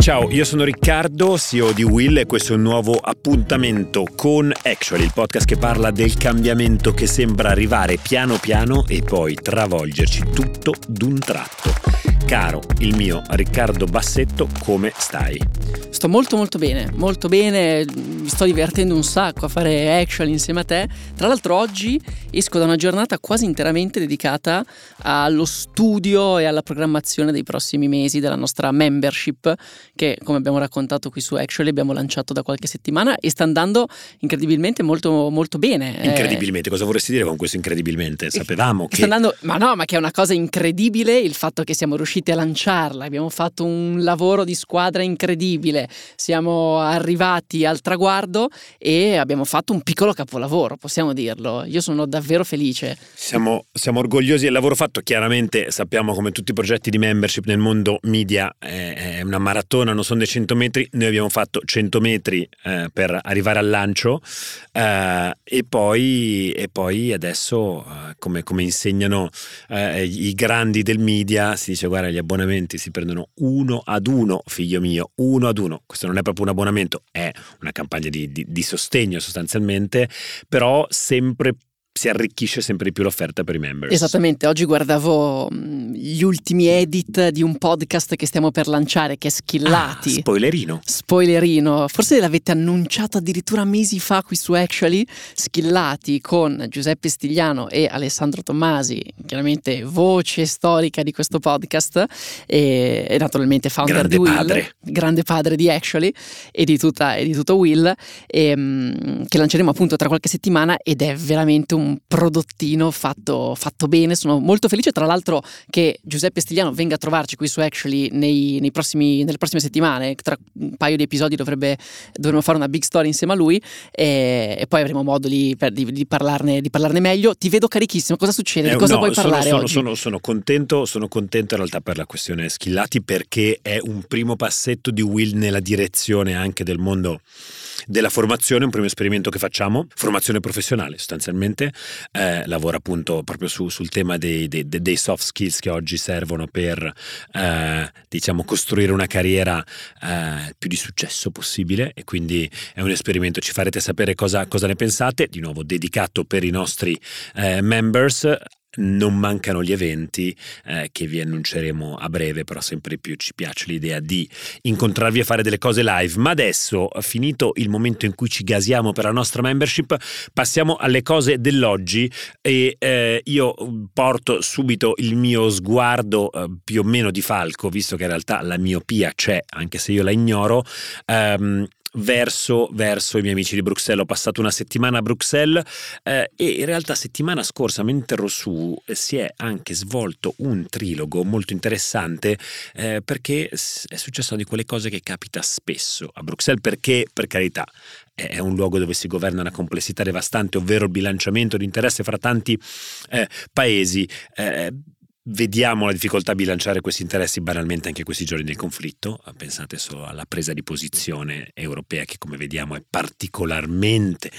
Ciao, io sono Riccardo, CEO di Will e questo è un nuovo appuntamento con Actually, il podcast che parla del cambiamento che sembra arrivare piano piano e poi travolgerci tutto d'un tratto. Caro il mio Riccardo Bassetto, come stai? Sto molto molto bene, molto bene, mi sto divertendo un sacco a fare action insieme a te. Tra l'altro oggi esco da una giornata quasi interamente dedicata allo studio e alla programmazione dei prossimi mesi della nostra membership che come abbiamo raccontato qui su Actually abbiamo lanciato da qualche settimana e sta andando incredibilmente molto molto bene. Eh. Incredibilmente, cosa vorresti dire con questo incredibilmente? Sapevamo che... Sta andando, ma no, ma che è una cosa incredibile il fatto che siamo riusciti a lanciarla, abbiamo fatto un lavoro di squadra incredibile siamo arrivati al traguardo e abbiamo fatto un piccolo capolavoro, possiamo dirlo. Io sono davvero felice. Siamo, siamo orgogliosi del lavoro fatto, chiaramente sappiamo come tutti i progetti di membership nel mondo media è una maratona, non sono dei 100 metri, noi abbiamo fatto 100 metri eh, per arrivare al lancio eh, e, poi, e, poi, adesso eh, come, come, insegnano eh, i grandi del media si dice guarda gli abbonamenti si prendono uno ad uno, figlio mio, uno ad uno. Questo non è proprio un abbonamento, è una campagna di, di, di sostegno sostanzialmente, però sempre si arricchisce sempre di più l'offerta per i members. Esattamente, oggi guardavo mm, gli ultimi edit di un podcast che stiamo per lanciare che è Skillati. Ah, spoilerino. Spoilerino, forse l'avete annunciato addirittura mesi fa qui su Actually, Skillati con Giuseppe Stigliano e Alessandro Tommasi, chiaramente voce storica di questo podcast e, e naturalmente founder grande di Will, padre. grande padre di Actually e di, tutta, e di tutto Will, e, um, che lanceremo appunto tra qualche settimana ed è veramente un un prodottino fatto, fatto, bene. Sono molto felice, tra l'altro, che Giuseppe Stigliano venga a trovarci qui su Actually nei, nei prossimi, nelle prossime settimane. Tra un paio di episodi dovrebbe, dovremo fare una big story insieme a lui e, e poi avremo modo di, di, di, parlarne, di, parlarne, meglio. Ti vedo carichissimo, cosa succede? Eh, di cosa no, vuoi parlare sono? Sono, sono, contento, sono contento in realtà per la questione Schillati perché è un primo passetto di Will nella direzione anche del mondo della formazione, un primo esperimento che facciamo, formazione professionale sostanzialmente, eh, lavora appunto proprio su, sul tema dei, dei, dei, soft skills che oggi servono per eh, diciamo costruire una carriera eh, più di successo possibile. E quindi è un esperimento, ci farete sapere cosa, cosa ne pensate, di nuovo dedicato per i nostri eh, members non mancano gli eventi eh, che vi annunceremo a breve, però sempre più ci piace l'idea di incontrarvi e fare delle cose live. Ma adesso, finito il momento in cui ci gasiamo per la nostra membership, passiamo alle cose dell'oggi e eh, io porto subito il mio sguardo eh, più o meno di falco, visto che in realtà la miopia c'è, anche se io la ignoro. Ehm, verso, verso, i miei amici di Bruxelles. Ho passato una settimana a Bruxelles eh, e in realtà settimana scorsa, mentre ero su, si è anche svolto un trilogo molto interessante eh, perché è successo di quelle cose che capita spesso a Bruxelles perché, per carità, è un luogo dove si governa una complessità devastante, ovvero il bilanciamento di interesse fra tanti eh, paesi. Eh, Vediamo la difficoltà a bilanciare questi interessi banalmente anche questi giorni del conflitto. Pensate solo alla presa di posizione europea che come vediamo è particolarmente,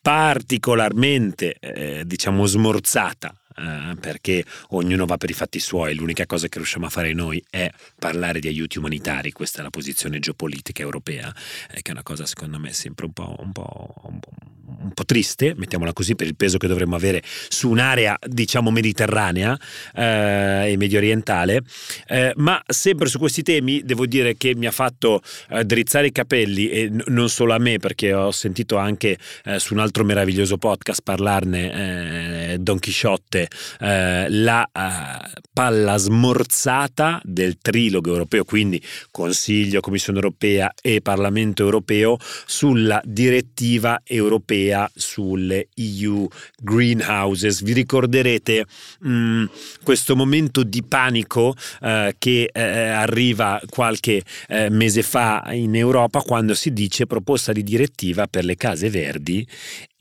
particolarmente eh, diciamo smorzata eh, perché ognuno va per i fatti suoi, l'unica cosa che riusciamo a fare noi è parlare di aiuti umanitari, questa è la posizione geopolitica europea, eh, che è una cosa secondo me sempre un po', un po', un po', un po triste, mettiamola così, per il peso che dovremmo avere su un'area diciamo mediterranea eh, e medio orientale, eh, ma sempre su questi temi devo dire che mi ha fatto eh, drizzare i capelli e n- non solo a me perché ho sentito anche su un altro meraviglioso podcast parlarne Don Chisciotte eh, la palla smorzata del trilogo europeo, quindi Consiglio, Commissione europea e Parlamento europeo sulla direttiva europea sulle EU greenhouses. Vi ricorderete mh, mm, questo momento di panico uh, che uh, arriva qualche mese fa in Europa quando si dice proposta di direttiva per le case verdi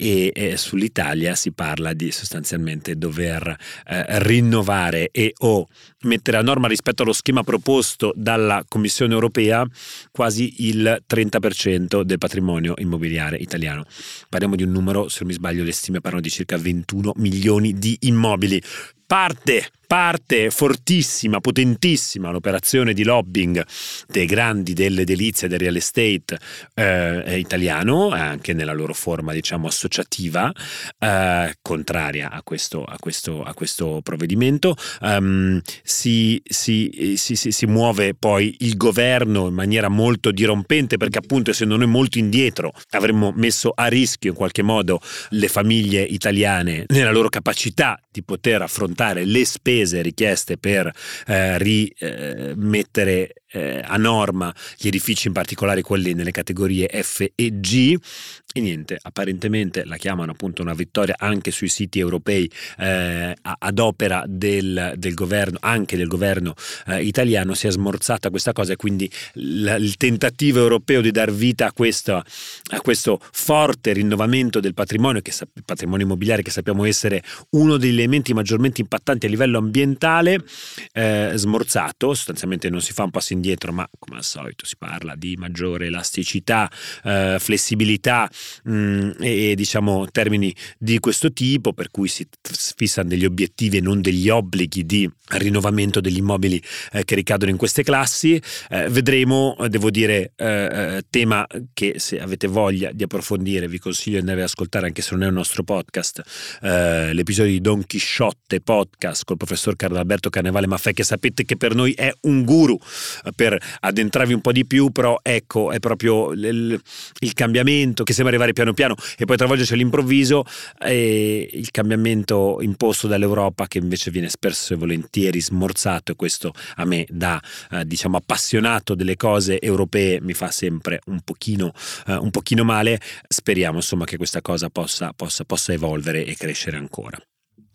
e eh, sull'Italia si parla di sostanzialmente dover eh, rinnovare e o mettere a norma rispetto allo schema proposto dalla Commissione europea quasi il 30% del patrimonio immobiliare italiano. Parliamo di un numero, se non mi sbaglio le stime parlano di circa 21 milioni di immobili parte parte fortissima, potentissima l'operazione di lobbying dei grandi delle delizie del real estate eh, italiano, anche nella loro forma diciamo associativa, eh, contraria a questo, a questo, a questo provvedimento. Um, si, si, si, si, muove poi il governo in maniera molto dirompente perché appunto essendo noi molto indietro avremmo messo a rischio in qualche modo le famiglie italiane nella loro capacità di poter affrontare le spese richieste per eh, rimettere eh, a norma gli edifici, in particolare quelli nelle categorie F e G. E niente, apparentemente la chiamano appunto una vittoria anche sui siti europei eh, ad opera del, del, governo, anche del governo eh, italiano, si è smorzata questa cosa e quindi l- il tentativo europeo di dar vita a questo, a questo forte rinnovamento del patrimonio, che, patrimonio immobiliare che sappiamo essere uno degli elementi maggiormente impattanti a livello ambientale, eh, smorzato, sostanzialmente non si fa un passo indietro, ma come al solito si parla di maggiore elasticità, eh, flessibilità mh, mm, e, diciamo termini di questo tipo, per cui si fissano degli obiettivi e non degli obblighi di rinnovamento degli immobili eh, che ricadono in queste classi. Eh, vedremo, devo dire, eh, eh, tema che se avete voglia di approfondire vi consiglio di andare ad ascoltare anche se non è un nostro podcast, eh, l'episodio di Don Chisciotte podcast col professor Carlo Alberto Carnevale Maffè che sapete che per noi è un guru per addentrarvi un po' di più, però ecco, è proprio il, il cambiamento che sembra arrivare piano piano e poi travolgersi all'improvviso e il cambiamento imposto dall'Europa che invece viene spesso e volentieri smorzato e questo a me da eh, diciamo appassionato delle cose europee mi fa sempre un pochino, eh, un pochino male. Speriamo insomma che questa cosa possa, possa, possa evolvere e crescere ancora.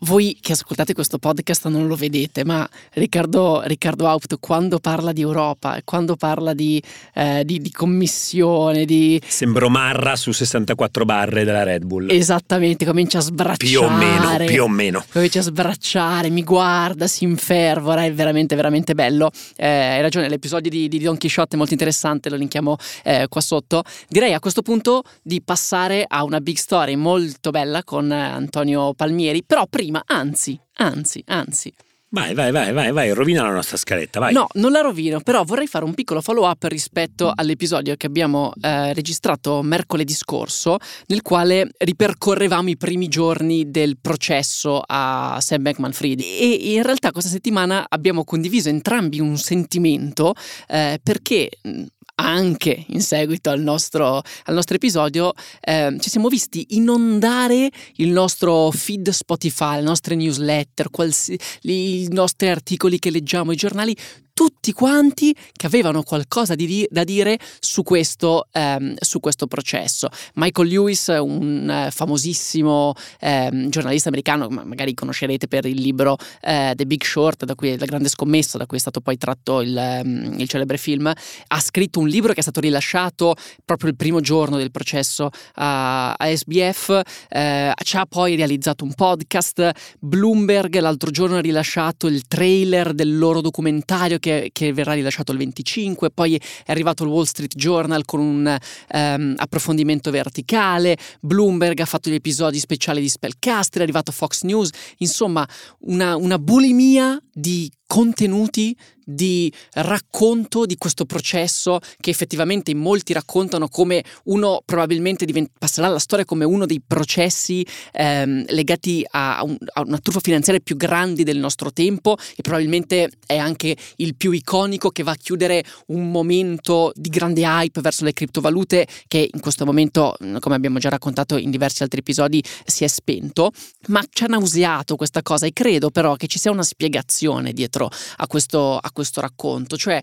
Voi che ascoltate questo podcast non lo vedete, ma Riccardo, Riccardo Haupt quando parla di Europa, quando parla di, eh, di, di, commissione, di... Sembro Marra su 64 barre della Red Bull. Esattamente, comincia a sbracciare. Più o meno, più o meno. Comincia a sbracciare, mi guarda, si infervora, è veramente, veramente bello. Eh, hai ragione, l'episodio di, di Don Quixote è molto interessante, lo linkiamo eh, qua sotto. Direi a questo punto di passare a una big story molto bella con Antonio Palmieri, però prima prima, anzi, anzi, anzi. Vai, vai, vai, vai, vai, rovina la nostra scaletta, vai. No, non la rovino, però vorrei fare un piccolo follow up rispetto all'episodio che abbiamo eh, registrato mercoledì scorso, nel quale ripercorrevamo i primi giorni del processo a Sam Beckman Fried. E in realtà questa settimana abbiamo condiviso entrambi un sentimento eh, perché anche in seguito al nostro, al nostro episodio, eh, ci siamo visti inondare il nostro feed Spotify, le nostre newsletter, qualsi, i nostri articoli che leggiamo, i giornali, tutti quanti che avevano qualcosa di, da dire su questo, ehm, su questo, processo. Michael Lewis, un eh, famosissimo ehm, giornalista americano, magari conoscerete per il libro eh, The Big Short, da cui, La grande scommessa, da cui è stato poi tratto il, um, il, celebre film, ha scritto un libro che è stato rilasciato proprio il primo giorno del processo a, a SBF, eh, ci ha poi realizzato un podcast, Bloomberg l'altro giorno ha rilasciato il trailer del loro documentario che, che, verrà rilasciato il 25, poi è arrivato il Wall Street Journal con un um, approfondimento verticale, Bloomberg ha fatto gli episodi speciali di Spellcaster, è arrivato Fox News, insomma una, una bulimia di contenuti di racconto di questo processo che effettivamente in molti raccontano come uno probabilmente divent- passerà alla storia come uno dei processi ehm, legati a, un, a, una truffa finanziaria più grandi del nostro tempo e probabilmente è anche il più iconico che va a chiudere un momento di grande hype verso le criptovalute che in questo momento, come abbiamo già raccontato in diversi altri episodi, si è spento, ma ci ha nauseato questa cosa e credo però che ci sia una spiegazione dietro a questo, a questo racconto. Cioè,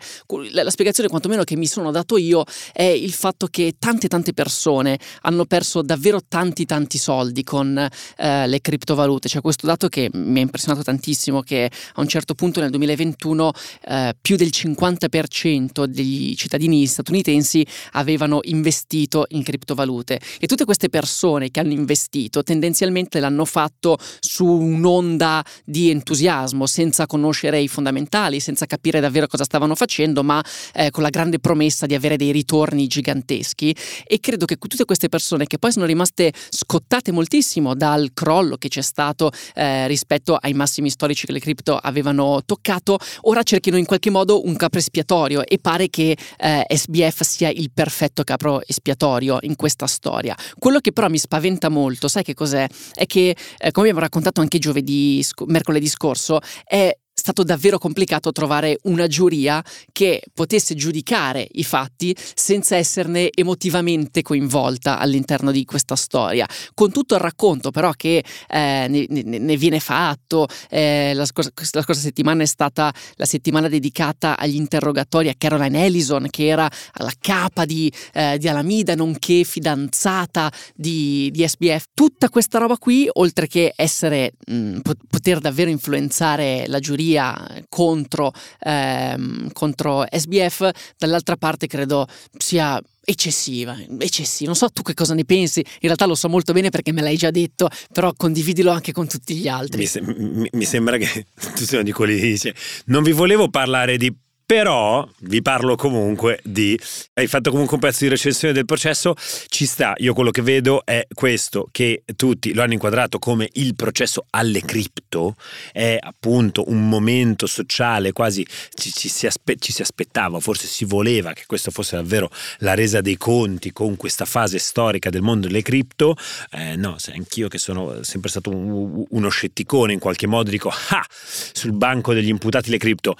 la spiegazione quantomeno che mi sono dato io è il fatto che tante tante persone hanno perso davvero tanti tanti soldi con eh, le criptovalute. C'è questo dato che mi ha impressionato tantissimo che a un certo punto nel 2021 eh, più del 50% degli cittadini statunitensi avevano investito in criptovalute e tutte queste persone che hanno investito tendenzialmente l'hanno fatto su un'onda di entusiasmo senza conoscere idee fondamentali, senza capire davvero cosa stavano facendo, ma eh, con la grande promessa di avere dei ritorni giganteschi. E credo che tutte queste persone che poi sono rimaste scottate moltissimo dal crollo che c'è stato eh, rispetto ai massimi storici che le cripto avevano toccato, ora cerchino in qualche modo un capro espiatorio e pare che eh, SBF sia il perfetto capro espiatorio in questa storia. Quello che però mi spaventa molto, sai che cos'è? È che, eh, come abbiamo raccontato anche giovedì, mercoledì scorso, è stato davvero complicato trovare una giuria che potesse giudicare i fatti senza esserne emotivamente coinvolta all'interno di questa storia. Con tutto il racconto però che eh, ne, ne, ne, viene fatto, eh, la, scorsa, la, scorsa, settimana è stata la settimana dedicata agli interrogatori a Caroline Ellison che era la capa di, eh, di Alameda nonché fidanzata di, di, SBF. Tutta questa roba qui, oltre che essere, mh, poter davvero influenzare la giuria, giuria contro, ehm, contro SBF, dall'altra parte credo sia eccessiva, eccessiva. Non so tu che cosa ne pensi, in realtà lo so molto bene perché me l'hai già detto, però condividilo anche con tutti gli altri. Mi, se- mi, mi sembra che tu uno di quelli che dice non vi volevo parlare di però vi parlo comunque di hai fatto comunque un pezzo di recensione del processo. Ci sta. Io quello che vedo è questo che tutti lo hanno inquadrato come il processo alle cripto. È appunto un momento sociale quasi ci, ci, si, aspe- ci si, aspettava forse si voleva che questo fosse davvero la resa dei conti con questa fase storica del mondo delle cripto. Eh, no anch'io che sono sempre stato un, uno scetticone in qualche modo dico ah sul banco degli imputati le cripto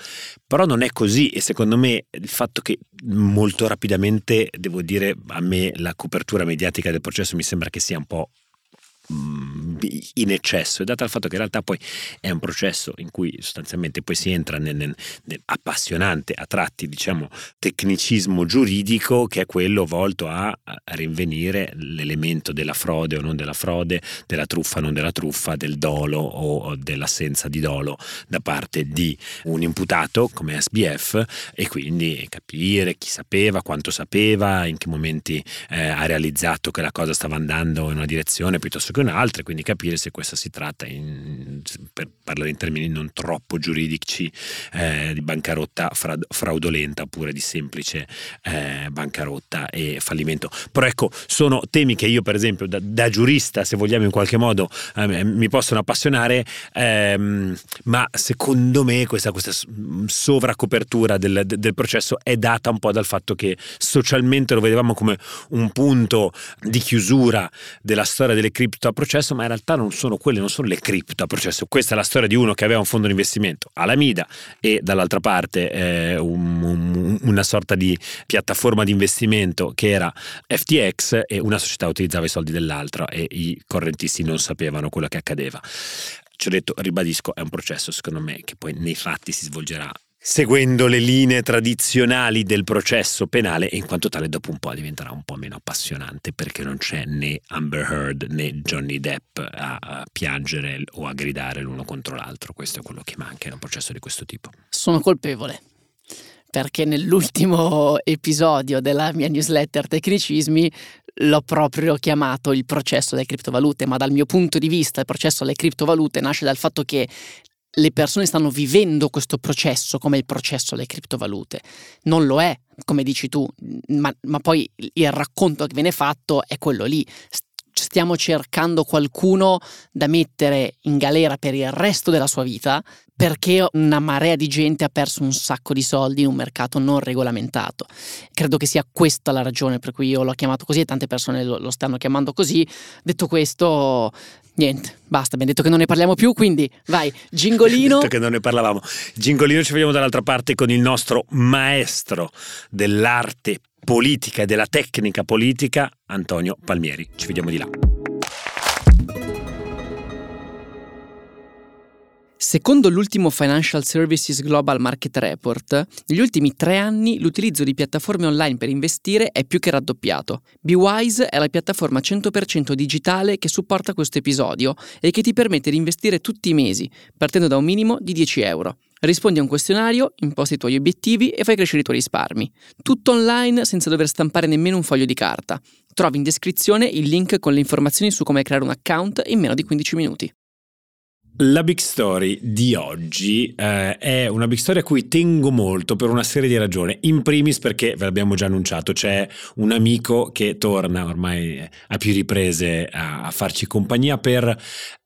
però non è così così e secondo me il fatto che molto rapidamente, devo dire, a me la copertura mediatica del processo mi sembra che sia un po' in eccesso e dato il fatto che in realtà poi è un processo in cui sostanzialmente poi si entra nel, nel, nel appassionante a tratti diciamo tecnicismo giuridico che è quello volto a, a rinvenire l'elemento della frode o non della frode della truffa o non della truffa del dolo o dell'assenza di dolo da parte di un imputato come SBF e quindi capire chi sapeva quanto sapeva in che momenti eh, ha realizzato che la cosa stava andando in una direzione piuttosto che un'altra, quindi capire se questa si tratta, in, per parlare in termini non troppo giuridici, eh, di bancarotta fraudolenta oppure di semplice eh, bancarotta e fallimento. Però ecco, sono temi che io per esempio da, da giurista, se vogliamo in qualche modo, eh, mi possono appassionare, ehm, ma secondo me questa, questa sovracopertura del, del processo è data un po' dal fatto che socialmente lo vedevamo come un punto di chiusura della storia delle cripto cripto a processo, ma in realtà non sono quelle, non sono le cripto a processo. Questa è la storia di uno che aveva un fondo di investimento Alameda e dall'altra parte eh, un, un, una sorta di piattaforma di investimento che era FTX e una società utilizzava i soldi dell'altra e i correntisti non sapevano quello che accadeva. Ci ho detto, ribadisco, è un processo secondo me che poi nei fatti si svolgerà seguendo le linee tradizionali del processo penale e in quanto tale dopo un po' diventerà un po' meno appassionante perché non c'è né Amber Heard né Johnny Depp a, a piangere o a gridare l'uno contro l'altro. Questo è quello che manca in un processo di questo tipo. Sono colpevole perché nell'ultimo episodio della mia newsletter Tecnicismi l'ho proprio chiamato il processo delle criptovalute, ma dal mio punto di vista il processo delle criptovalute nasce dal fatto che le persone stanno vivendo questo processo come il processo delle criptovalute. Non lo è, come dici tu, ma, ma poi il racconto che viene fatto è quello lì stiamo cercando qualcuno da mettere in galera per il resto della sua vita perché una marea di gente ha perso un sacco di soldi in un mercato non regolamentato. Credo che sia questa la ragione per cui io l'ho chiamato così e tante persone lo, lo stanno chiamando così. Detto questo, niente, basta, abbiamo detto che non ne parliamo più, quindi vai, gingolino. detto che non ne parlavamo. Gingolino ci vediamo dall'altra parte con il nostro maestro dell'arte politica e della tecnica politica, Antonio Palmieri. Ci vediamo di là. Secondo l'ultimo Financial Services Global Market Report, negli ultimi tre anni l'utilizzo di piattaforme online per investire è più che raddoppiato. BeWise è la piattaforma 100% digitale che supporta questo episodio e che ti permette di investire tutti i mesi, partendo da un minimo di 10 euro. Rispondi a un questionario, imposti i tuoi obiettivi e fai crescere i tuoi risparmi. Tutto online senza dover stampare nemmeno un foglio di carta. Trovi in descrizione il link con le informazioni su come creare un account in meno di 15 minuti. La big story di oggi eh, è una big story a cui tengo molto per una serie di ragioni. In primis perché, ve l'abbiamo già annunciato, c'è un amico che torna ormai a più riprese a, a farci compagnia per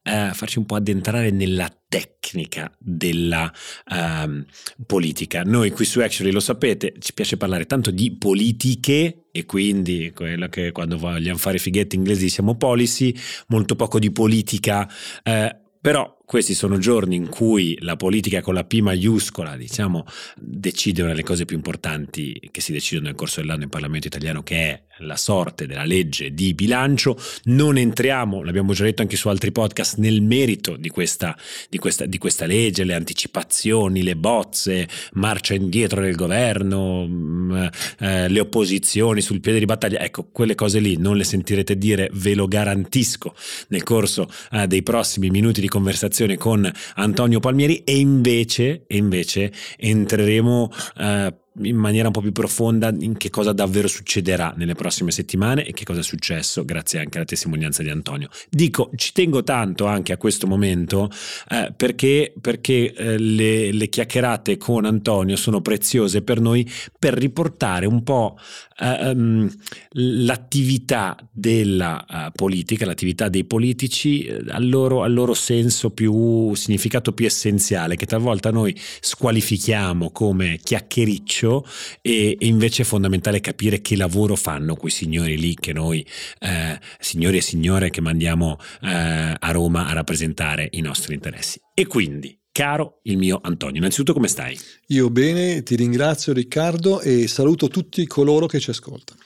eh, farci un po' addentrare nella tecnica della um, politica. Noi qui su Actually lo sapete, ci piace parlare tanto di politiche e quindi quello che quando vogliamo fare fighetti inglesi siamo policy, molto poco di politica. Eh, però questi sono giorni in cui la politica con la P maiuscola, diciamo, decide una delle cose più importanti che si decidono nel corso dell'anno in Parlamento italiano, che è la sorte della legge di bilancio. Non entriamo, l'abbiamo già detto anche su altri podcast, nel merito di questa, di questa, di questa legge, le anticipazioni, le bozze, marcia indietro del governo, mm, eh, le opposizioni sul piede di battaglia. Ecco, quelle cose lì non le sentirete dire, ve lo garantisco, nel corso eh, dei prossimi minuti di conversazione con Antonio Palmieri e invece, e invece entreremo eh, in maniera un po' più profonda in che cosa davvero succederà nelle prossime settimane e che cosa è successo grazie anche alla testimonianza di Antonio. Dico, ci tengo tanto anche a questo momento eh, perché, perché eh, le, le, chiacchierate con Antonio sono preziose per noi per riportare un po' eh, um, l'attività della uh, politica, l'attività dei politici eh, al loro, al loro senso più, significato più essenziale che talvolta noi squalifichiamo come chiacchiericcio ufficio e, e, invece è fondamentale capire che lavoro fanno quei signori lì che noi, eh, signori e signore che mandiamo eh, a Roma a rappresentare i nostri interessi. E quindi, caro il mio Antonio, innanzitutto come stai? Io bene, ti ringrazio Riccardo e saluto tutti coloro che ci ascoltano.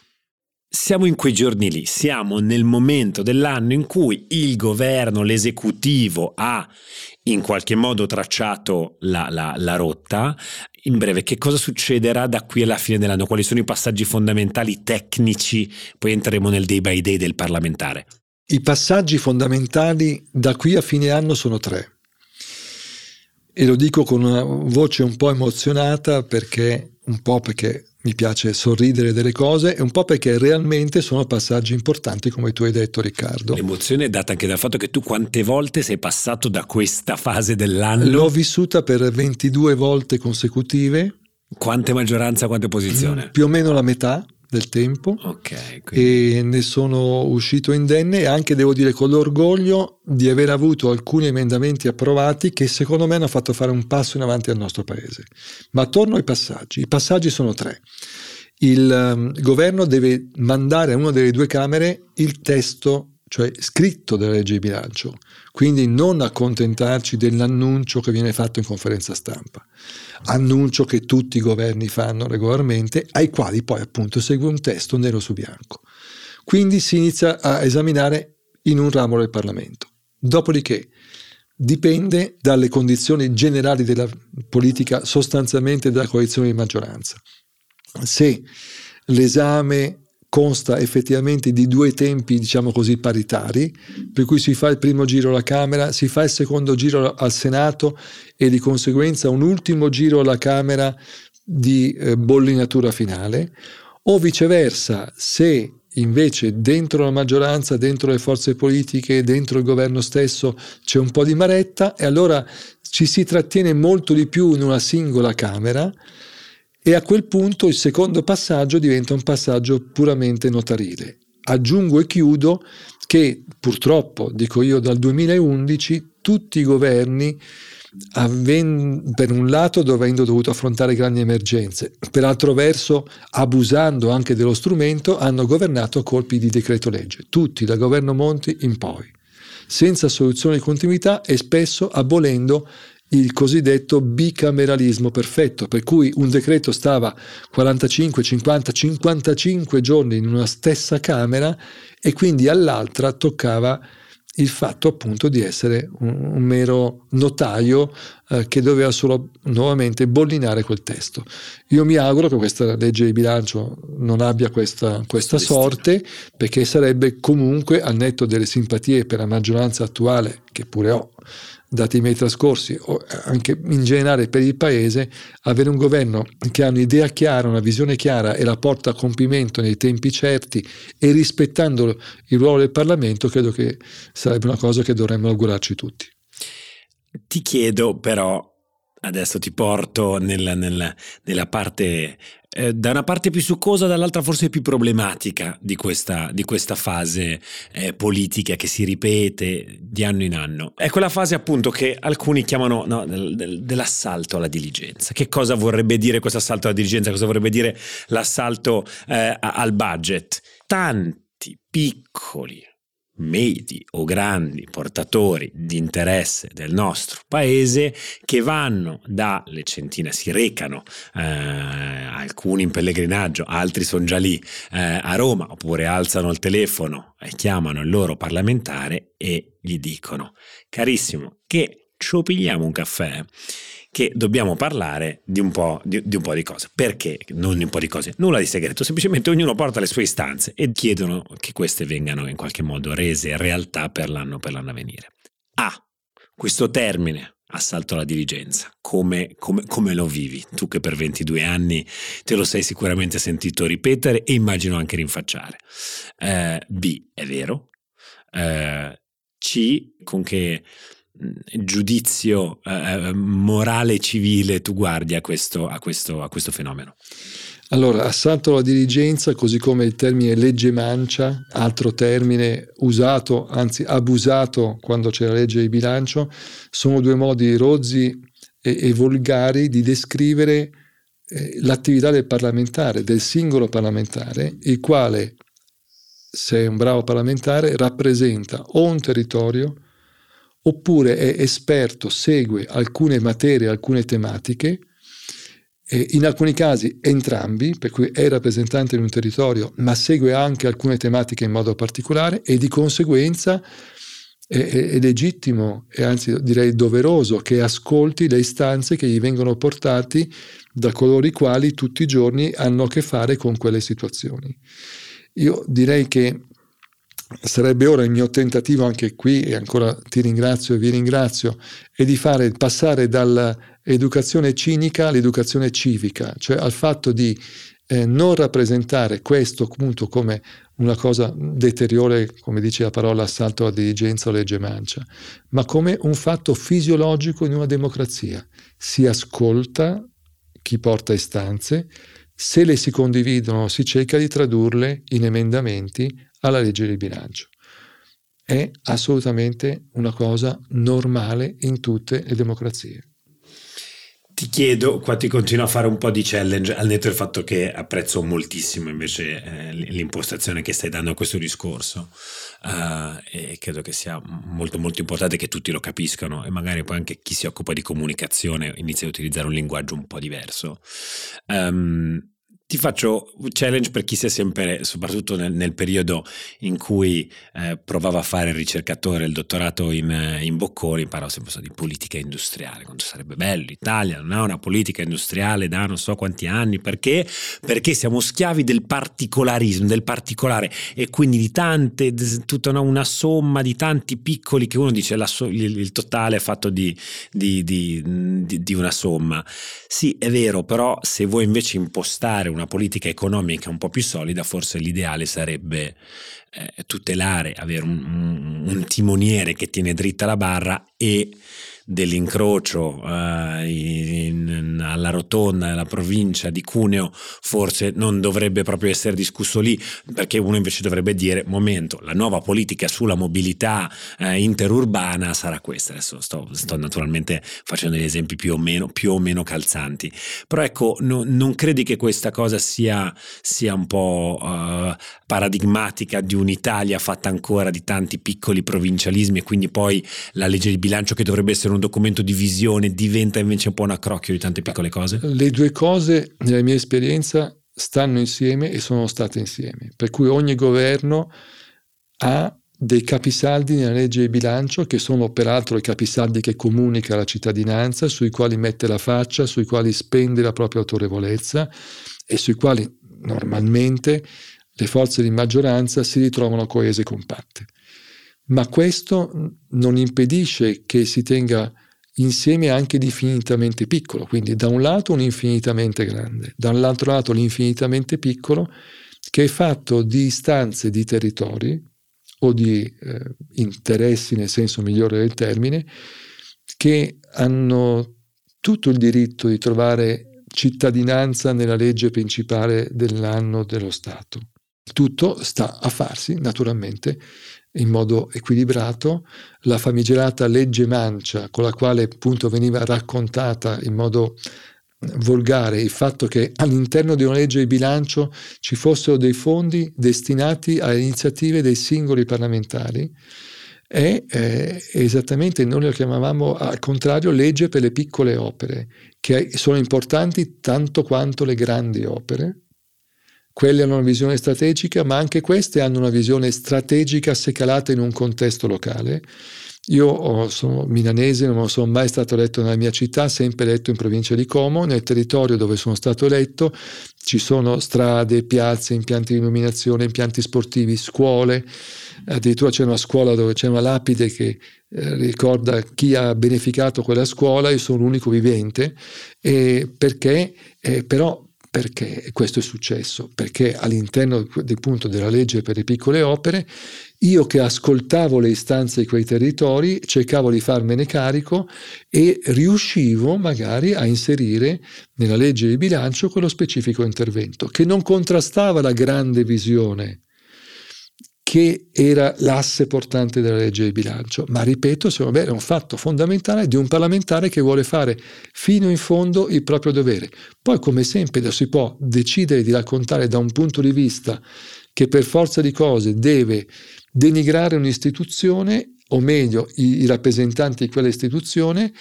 Siamo in quei giorni lì, siamo nel momento dell'anno in cui il governo, l'esecutivo ha in qualche modo tracciato la, la, la rotta. In breve, che cosa succederà da qui alla fine dell'anno? Quali sono i passaggi fondamentali tecnici? Poi entreremo nel day by day del parlamentare. I passaggi fondamentali da qui a fine anno sono tre. E lo dico con una voce un po' emozionata perché, un po' perché mi piace sorridere delle cose un po' perché realmente sono passaggi importanti come tu hai detto Riccardo. L'emozione è data anche dal fatto che tu quante volte sei passato da questa fase dell'anno? L'ho vissuta per 22 volte consecutive. Quante maggioranza, quante posizione? Più o meno la metà del tempo okay, e ne sono uscito indenne e anche devo dire con l'orgoglio di aver avuto alcuni emendamenti approvati che secondo me hanno fatto fare un passo in avanti al nostro paese. Ma torno ai passaggi. I passaggi sono tre. Il um, governo deve mandare a una delle due Camere il testo cioè scritto della legge di bilancio, quindi non accontentarci dell'annuncio che viene fatto in conferenza stampa, annuncio che tutti i governi fanno regolarmente, ai quali poi appunto segue un testo nero su bianco. Quindi si inizia a esaminare in un ramo del Parlamento. Dopodiché dipende dalle condizioni generali della politica, sostanzialmente della coalizione di maggioranza. Se l'esame consta effettivamente di due tempi, diciamo così, paritari, per cui si fa il primo giro alla Camera, si fa il secondo giro al Senato e di conseguenza un ultimo giro alla Camera di eh, bollinatura finale, o viceversa, se invece dentro la maggioranza, dentro le forze politiche, dentro il governo stesso c'è un po' di maretta e allora ci si trattiene molto di più in una singola Camera e a quel punto il secondo passaggio diventa un passaggio puramente notarile. Aggiungo e chiudo che purtroppo, dico io, dal 2011 tutti i governi per un lato dovendo dovuto affrontare grandi emergenze, per altro verso abusando anche dello strumento hanno governato a colpi di decreto legge, tutti dal governo Monti in poi, senza soluzione di continuità e spesso abolendo il cosiddetto bicameralismo perfetto, per cui un decreto stava 45, 50, 55 giorni in una stessa Camera e quindi all'altra toccava il fatto appunto di essere un, un mero notaio eh, che doveva solo nuovamente bollinare quel testo. Io mi auguro che questa legge di bilancio non abbia questa, questa sorte perché sarebbe comunque al netto delle simpatie per la maggioranza attuale, che pure ho, dati i miei trascorsi, o anche in generale per il Paese, avere un governo che ha un'idea chiara, una visione chiara e la porta a compimento nei tempi certi e rispettando il ruolo del Parlamento, credo che sarebbe una cosa che dovremmo augurarci tutti. Ti chiedo però, adesso ti porto nella, nella, nella parte eh, da una parte più succosa, dall'altra forse più problematica di questa, di questa fase eh, politica che si ripete di anno in anno. È quella fase appunto che alcuni chiamano no, del, del, dell'assalto alla diligenza. Che cosa vorrebbe dire questo assalto alla diligenza? Cosa vorrebbe dire l'assalto eh, al budget? Tanti piccoli medi o grandi portatori di interesse del nostro paese che vanno dalle centinaia, si recano, eh, alcuni in pellegrinaggio, altri sono già lì eh, a Roma, oppure alzano il telefono e chiamano il loro parlamentare e gli dicono, carissimo, che ci pigliamo un caffè che dobbiamo parlare di un, di, di un, po', di, cose. Perché? Non di un po' di cose, nulla di segreto, semplicemente ognuno porta le sue istanze e chiedono che queste vengano in qualche modo rese realtà per l'anno, per l'anno a venire. Ah, questo termine, assalto alla diligenza, come, come, come, lo vivi? Tu che per 22 anni te lo sei sicuramente sentito ripetere e immagino anche rinfacciare. Eh, B, è vero. Eh, C, con che giudizio eh, eh, morale civile tu guardi a questo, a, questo, a questo fenomeno? Allora, assalto alla diligenza, così come il termine legge mancia, altro termine usato, anzi abusato quando c'è la legge di bilancio, sono due modi rozzi e, e volgari di descrivere eh, l'attività del parlamentare, del singolo parlamentare, il quale, se è un bravo parlamentare, rappresenta o un territorio oppure è esperto, segue alcune materie, alcune tematiche, in alcuni casi entrambi, per cui è rappresentante di un territorio, ma segue anche alcune tematiche in modo particolare e di conseguenza è, è, legittimo e anzi direi doveroso che ascolti le istanze che gli vengono portate da coloro i quali tutti i giorni hanno a che fare con quelle situazioni. Io direi che sarebbe ora il mio tentativo anche qui, e ancora ti ringrazio e vi ringrazio, è di fare, passare dall'educazione cinica all'educazione civica, cioè al fatto di eh, non rappresentare questo appunto come una cosa deteriore, come dice la parola assalto alla diligenza o legge mancia, ma come un fatto fisiologico in una democrazia. Si ascolta chi porta istanze, se le si condividono si cerca di tradurle in emendamenti alla legge di bilancio. È assolutamente una cosa normale in tutte le democrazie. Ti chiedo, qua ti continuo a fare un po' di challenge, al netto del fatto che apprezzo moltissimo invece eh, l'impostazione che stai dando a questo discorso uh, e credo che sia molto molto importante che tutti lo capiscano e magari poi anche chi si occupa di comunicazione inizi a utilizzare un linguaggio un po' diverso. Um, ti faccio challenge per chi si è sempre, soprattutto nel, nel periodo in cui eh, provava a fare il ricercatore, il dottorato in, eh, in Bocconi, imparavo sempre di politica industriale, quanto sarebbe bello, l'Italia non ha una politica industriale da non so quanti anni, perché? Perché siamo schiavi del particolarismo, del particolare e quindi di tante, tutta una, una somma di tanti piccoli che uno dice la, il, il, totale è fatto di, di, di, di una somma. Sì, è vero, però se vuoi invece impostare una una politica economica un po' più solida, forse l'ideale sarebbe eh, tutelare, avere un, un, un timoniere che tiene dritta la barra e dell'incrocio uh, in, alla rotonda della provincia di Cuneo forse non dovrebbe proprio essere discusso lì perché uno invece dovrebbe dire momento la nuova politica sulla mobilità uh, interurbana sarà questa. Adesso sto, sto, naturalmente facendo degli esempi più o meno, più o meno calzanti. Però ecco no, non credi che questa cosa sia, sia un po' uh, paradigmatica di un'Italia fatta ancora di tanti piccoli provincialismi e quindi poi la legge di bilancio che dovrebbe essere un documento di visione diventa invece un po' un accrocchio di tante piccole cose? Le due cose, nella mia esperienza, stanno insieme e sono state insieme. Per cui ogni governo ha dei capisaldi nella legge di bilancio, che sono peraltro i capisaldi che comunica la cittadinanza, sui quali mette la faccia, sui quali spende la propria autorevolezza e sui quali normalmente le forze di maggioranza si ritrovano coese e compatte ma questo non impedisce che si tenga insieme anche l'infinitamente piccolo, quindi da un lato un infinitamente grande, dall'altro lato l'infinitamente piccolo che è fatto di istanze di territori o di eh, interessi nel senso migliore del termine, che hanno tutto il diritto di trovare cittadinanza nella legge principale dell'anno dello Stato. Tutto sta a farsi, naturalmente, in modo equilibrato. La famigerata legge mancia, con la quale appunto veniva raccontata in modo volgare il fatto che all'interno di una legge di bilancio ci fossero dei fondi destinati alle iniziative dei singoli parlamentari è eh, esattamente, noi lo chiamavamo al contrario legge per le piccole opere, che sono importanti tanto quanto le grandi opere. Quelle hanno una visione strategica, ma anche queste hanno una visione strategica se calata in un contesto locale. Io sono milanese, non sono mai stato eletto nella mia città, sempre eletto in provincia di Como. Nel territorio dove sono stato eletto ci sono strade, piazze, impianti di illuminazione, impianti sportivi, scuole. Addirittura c'è una scuola dove c'è una lapide che eh, ricorda chi ha beneficato quella scuola, io sono l'unico vivente, perché eh, però perché questo è successo? Perché all'interno del punto della legge per le piccole opere, io che ascoltavo le istanze di quei territori, cercavo di farmene carico e riuscivo magari a inserire nella legge di bilancio quello specifico intervento, che non contrastava la grande visione che era l'asse portante della legge di bilancio. Ma ripeto, secondo me è un fatto fondamentale di un parlamentare che vuole fare fino in fondo il proprio dovere. Poi, come sempre, si può decidere di raccontare da un punto di vista che per forza di cose deve denigrare un'istituzione, o meglio, i, i rappresentanti di quella istituzione,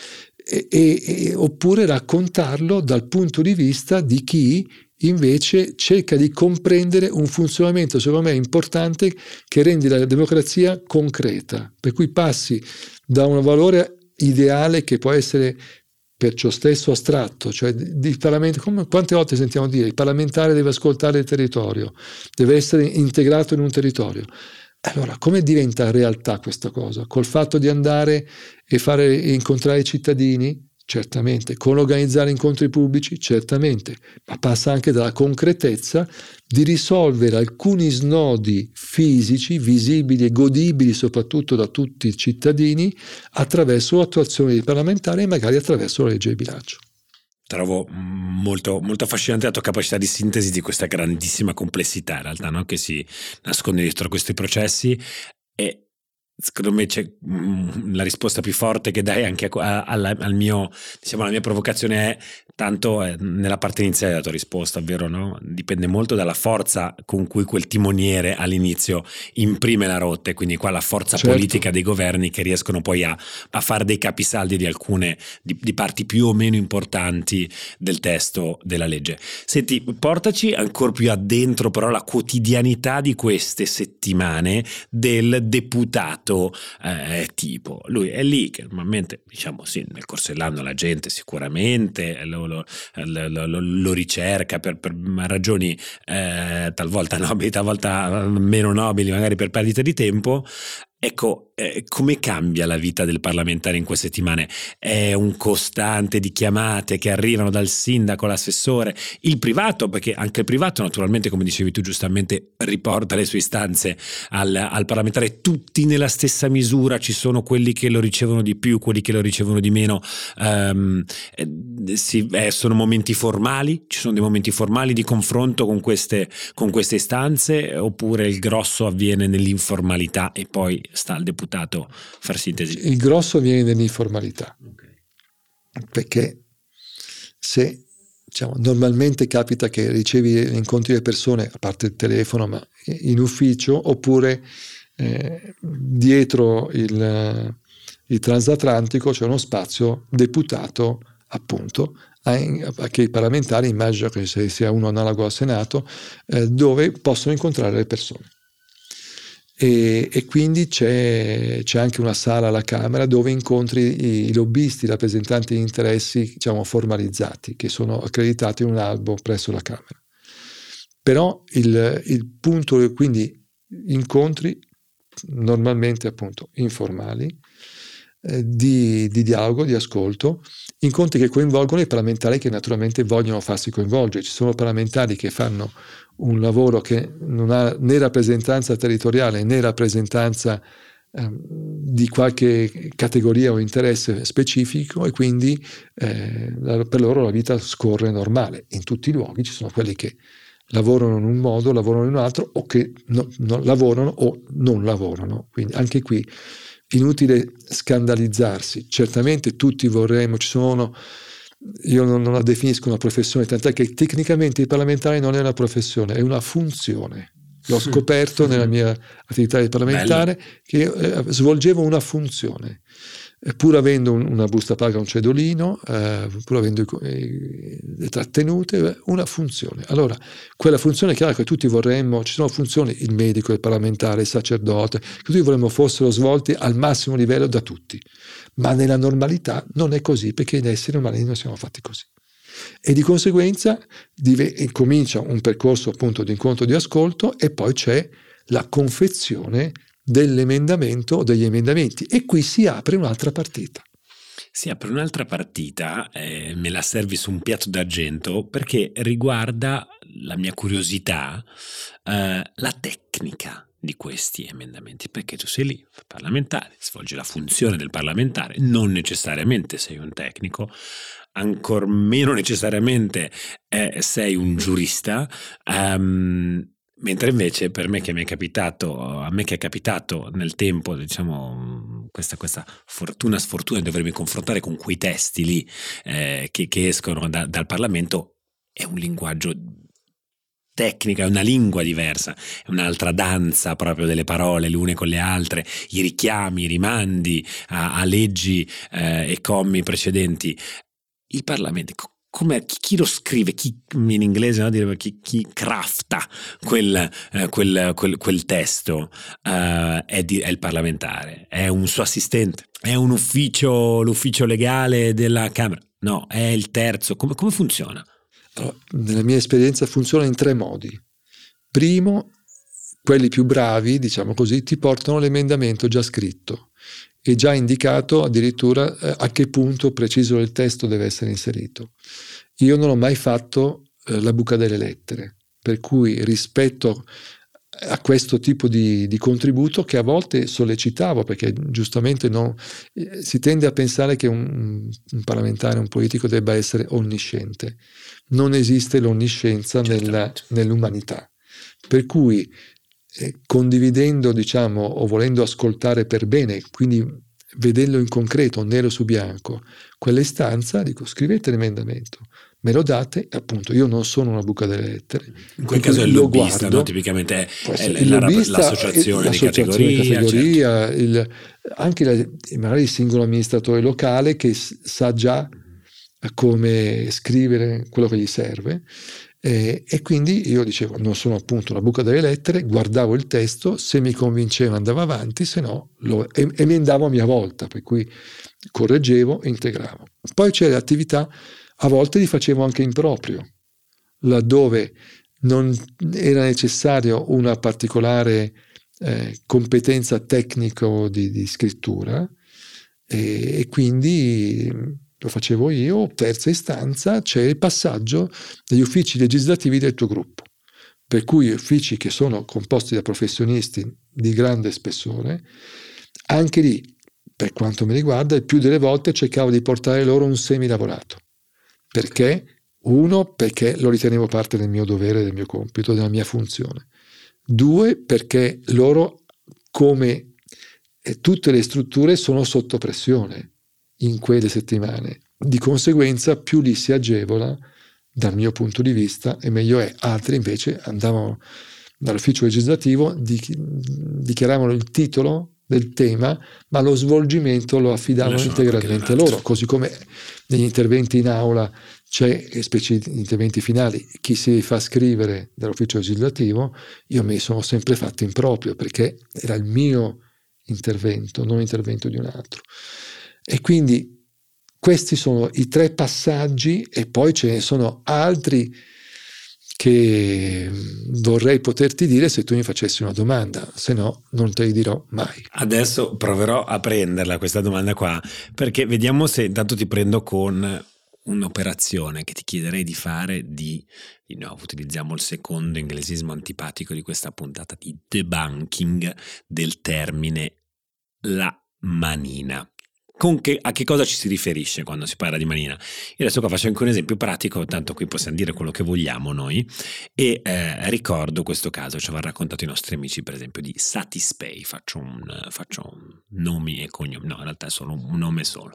e, e, oppure raccontarlo dal punto di vista di chi invece cerca di comprendere un funzionamento, secondo me, importante che rende la democrazia concreta, per cui passi da un valore ideale che può essere per ciò stesso astratto, cioè di Parlamento, come, quante volte sentiamo dire il parlamentare deve ascoltare il territorio, deve essere integrato in un territorio. Allora, come diventa realtà questa cosa? Col fatto di andare e fare incontrare i cittadini, certamente, con organizzare incontri pubblici, certamente, ma passa anche dalla concretezza di risolvere alcuni snodi fisici, visibili e godibili soprattutto da tutti i cittadini, attraverso l'attuazione di parlamentari e magari attraverso la legge di bilancio trovo molto, molto, affascinante la tua capacità di sintesi di questa grandissima complessità in realtà no? che si nasconde dietro a questi processi e secondo me c'è mm, la risposta più forte che dai anche a, a, al mio, diciamo, alla mia provocazione è tanto eh, nella parte iniziale della tua risposta, ovvero no? dipende molto dalla forza con cui quel timoniere all'inizio imprime la rotta e quindi qua la forza certo. politica dei governi che riescono poi a, a fare dei capisaldi di alcune di, di, parti più o meno importanti del testo della legge. Senti, portaci ancora più addentro però la quotidianità di queste settimane del deputato eh, tipo. Lui è lì che normalmente, diciamo sì, nel corso dell'anno la gente sicuramente lo, lo, lo, lo ricerca per, per ragioni eh, talvolta nobili, talvolta meno nobili, magari per perdita di tempo, Ecco, eh, come cambia la vita del parlamentare in queste settimane? È un costante di chiamate che arrivano dal sindaco, l'assessore, il privato, perché anche il privato naturalmente, come dicevi tu giustamente, riporta le sue istanze al, al parlamentare, tutti nella stessa misura, ci sono quelli che lo ricevono di più, quelli che lo ricevono di meno, um, eh, si, eh, sono momenti formali, ci sono dei momenti formali di confronto con queste, con queste istanze, oppure il grosso avviene nell'informalità e poi sta al deputato far sintesi? Il grosso viene nell'informalità, okay. perché se diciamo, normalmente capita che ricevi incontri di persone, a parte il telefono, ma in ufficio, oppure eh, dietro il, il transatlantico c'è uno spazio deputato appunto che i parlamentari, immagino che sia uno analogo al Senato, eh, dove possono incontrare le persone e, e quindi c'è, c'è, anche una sala alla Camera dove incontri i lobbisti, i rappresentanti di interessi diciamo, formalizzati che sono accreditati in un albo presso la Camera. Però il, il punto, quindi incontri normalmente appunto informali, eh, di, di, dialogo, di ascolto, incontri che coinvolgono i parlamentari che naturalmente vogliono farsi coinvolgere. Ci sono parlamentari che fanno un lavoro che non ha né rappresentanza territoriale né rappresentanza ehm, di qualche categoria o interesse specifico e quindi eh, per loro la vita scorre normale. In tutti i luoghi ci sono quelli che lavorano in un modo, lavorano in un altro o che no, no, lavorano o non lavorano. Quindi anche qui inutile scandalizzarsi. Certamente tutti vorremmo, ci sono io non, non, la definisco una professione, tant'è che tecnicamente il parlamentare non è una professione, è una funzione. L'ho scoperto nella mia attività di parlamentare Bello. che eh, svolgevo una funzione pur avendo una busta paga, un cedolino, eh, pur avendo le trattenute, una funzione. Allora, quella funzione è chiaro che tutti vorremmo, ci sono funzioni, il medico, il parlamentare, il sacerdote, che tutti vorremmo fossero svolti al massimo livello da tutti, ma nella normalità non è così perché gli esseri umani non siamo fatti così. E di conseguenza div- comincia un percorso appunto di incontro di ascolto e poi c'è la confezione dell'emendamento o degli emendamenti e qui si apre un'altra partita. Si apre un'altra partita, eh, me la servi su un piatto d'argento perché riguarda la mia curiosità, eh, la tecnica di questi emendamenti, perché tu sei lì, parlamentare, svolgi la funzione del parlamentare, non necessariamente sei un tecnico, ancor meno necessariamente eh, sei un giurista, um, Mentre invece per me che mi è capitato, a me che è capitato nel tempo, diciamo, questa, questa fortuna sfortuna di dovermi confrontare con quei testi lì eh, che, che, escono da, dal Parlamento, è un linguaggio tecnico, è una lingua diversa, è un'altra danza proprio delle parole le une con le altre, i richiami, i rimandi a, a leggi eh, e commi precedenti. Il Parlamento, come chi lo scrive, chi in inglese no? chi, chi crafta quel, eh, quel, quel, quel testo uh, è, di, è, il parlamentare, è un suo assistente, è un ufficio, l'ufficio legale della Camera, no, è il terzo, come, come funziona? Allora, nella mia esperienza funziona in tre modi. Primo, quelli più bravi, diciamo così, ti portano l'emendamento già scritto e già indicato addirittura eh, a che punto preciso del testo deve essere inserito. Io non ho mai fatto eh, la buca delle lettere, per cui rispetto a questo tipo di, di, contributo che a volte sollecitavo, perché giustamente no, eh, si tende a pensare che un, un, parlamentare, un politico debba essere onnisciente. Non esiste l'onniscienza nella, nell'umanità. Per cui condividendo, diciamo, o volendo ascoltare per bene, quindi vedendo in concreto, nero su bianco, quell'istanza, dico scrivete l'emendamento, me lo date, appunto io non sono una buca delle lettere. In quel caso è il lobbista, guardo, no? tipicamente è, è il la, l'associazione, l'associazione di categoria. categoria certo. il, anche la, magari il singolo amministratore locale che sa già come scrivere quello che gli serve e, e, quindi io dicevo, non sono appunto una buca delle lettere, guardavo il testo, se mi convinceva andavo avanti, se no lo emendavo a mia volta, per cui correggevo e integravo. Poi c'è l'attività, a volte li facevo anche in proprio, laddove non era necessario una particolare eh, competenza tecnico di, di scrittura e, e quindi lo facevo io, terza istanza, c'è il passaggio degli uffici legislativi del tuo gruppo, per cui uffici che sono composti da professionisti di grande spessore, anche lì, per quanto mi riguarda, il più delle volte cercavo di portare loro un semilavorato. Perché? Uno, perché lo ritenevo parte del mio dovere, del mio compito, della mia funzione. Due, perché loro, come tutte le strutture, sono sotto pressione in quelle settimane. Di conseguenza più li si agevola dal mio punto di vista e meglio è. Altri invece andavano dall'ufficio legislativo, dichiaravano il titolo del tema, ma lo svolgimento lo affidavano integralmente a loro, così come negli interventi in aula c'è, specie di interventi finali, chi si fa scrivere dall'ufficio legislativo, io mi sono sempre fatto in proprio perché era il mio intervento, non l'intervento di un altro. E quindi questi sono i tre passaggi e poi ce ne sono altri che vorrei poterti dire se tu mi facessi una domanda, se no non te li dirò mai. Adesso proverò a prenderla questa domanda qua, perché vediamo se intanto ti prendo con un'operazione che ti chiederei di fare di, di nuovo utilizziamo il secondo inglesismo antipatico di questa puntata, di debunking del termine la manina che, a che cosa ci si riferisce quando si parla di manina? Io adesso qua faccio anche un esempio pratico, tanto qui possiamo dire quello che vogliamo noi, e eh, ricordo questo caso, ci avevano raccontato i nostri amici per esempio di Satispay, faccio, un, faccio un nomi e cognomi, no in realtà è solo un nome solo.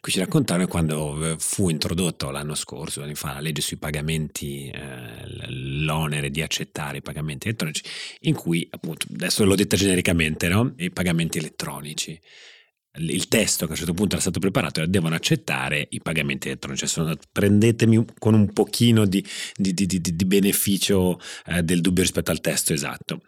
Qui ci raccontavano quando eh, fu introdotto l'anno scorso, anni fa, la legge sui pagamenti, eh, l'onere di accettare i pagamenti elettronici, in cui appunto, adesso l'ho detta genericamente, no? i pagamenti elettronici il testo che a un certo punto era stato preparato era devono accettare i pagamenti elettronici. Cioè, prendetemi con un pochino di, di, di, di beneficio eh, del dubbio rispetto al testo esatto.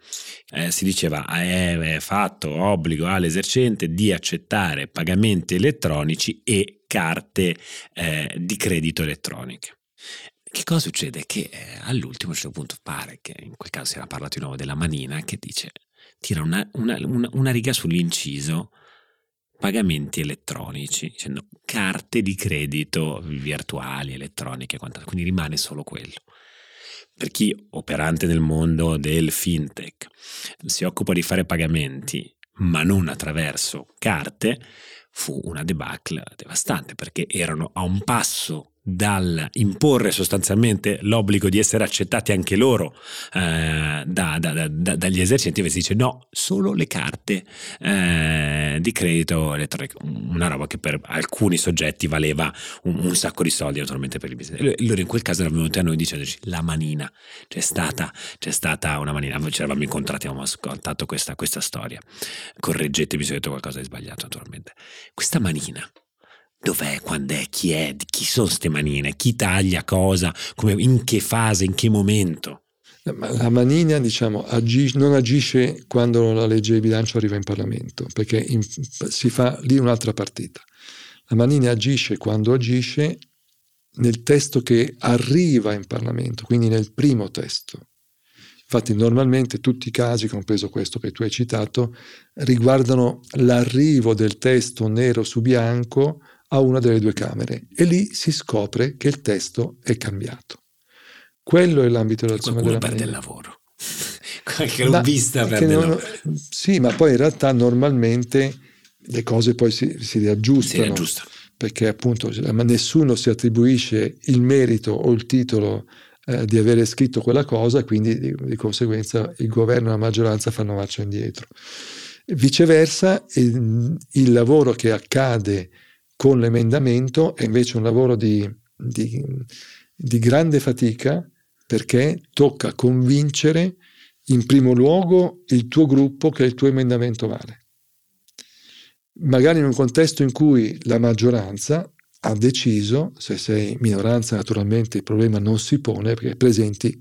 Eh, si diceva è fatto obbligo all'esercente di accettare pagamenti elettronici e carte eh, di credito elettroniche. Che cosa succede? Che eh, all'ultimo a un certo punto pare che in quel caso si era parlato di nuovo della manina che dice tira una, una, una, una riga sull'inciso pagamenti elettronici, dicendo carte di credito virtuali, elettroniche, quindi rimane solo quello. Per chi operante nel mondo del fintech si occupa di fare pagamenti, ma non attraverso carte, fu una debacle devastante perché erano a un passo dal imporre sostanzialmente l'obbligo di essere accettati anche loro eh, da, da, da, dagli esercenti, invece dice no, solo le carte eh, di credito elettronico, una roba che per alcuni soggetti valeva un, un, sacco di soldi naturalmente per il business. E loro in quel caso erano venuti a noi dicendoci la manina, c'è stata, c'è stata una manina, ci eravamo incontrati, avevamo ascoltato questa, questa storia, correggetemi se ho detto qualcosa di sbagliato naturalmente. Questa manina dov'è, quando è, chi è, chi sono queste manine, chi taglia cosa, come, in che fase, in che momento. La manina diciamo, agisce, non agisce quando la legge di bilancio arriva in Parlamento, perché in, si fa lì un'altra partita. La manina agisce quando agisce nel testo che arriva in Parlamento, quindi nel primo testo. Infatti normalmente tutti i casi, compreso questo che tu hai citato, riguardano l'arrivo del testo nero su bianco a una delle due Camere e lì si scopre che il testo è cambiato. Quello è l'ambito dell'azione della perde il lavoro. Qualche lobbista perde non, lavoro. Sì, ma poi in realtà normalmente le cose poi si, si riaggiustano. Si riaggiustano. Perché appunto nessuno si attribuisce il merito o il titolo eh, di avere scritto quella cosa, quindi di, di conseguenza il governo e la maggioranza fanno marcia indietro. Viceversa, il, il lavoro che accade con l'emendamento è invece un lavoro di, di, di grande fatica perché tocca convincere in primo luogo il tuo gruppo che il tuo emendamento vale. Magari in un contesto in cui la maggioranza ha deciso, se sei minoranza naturalmente il problema non si pone perché presenti,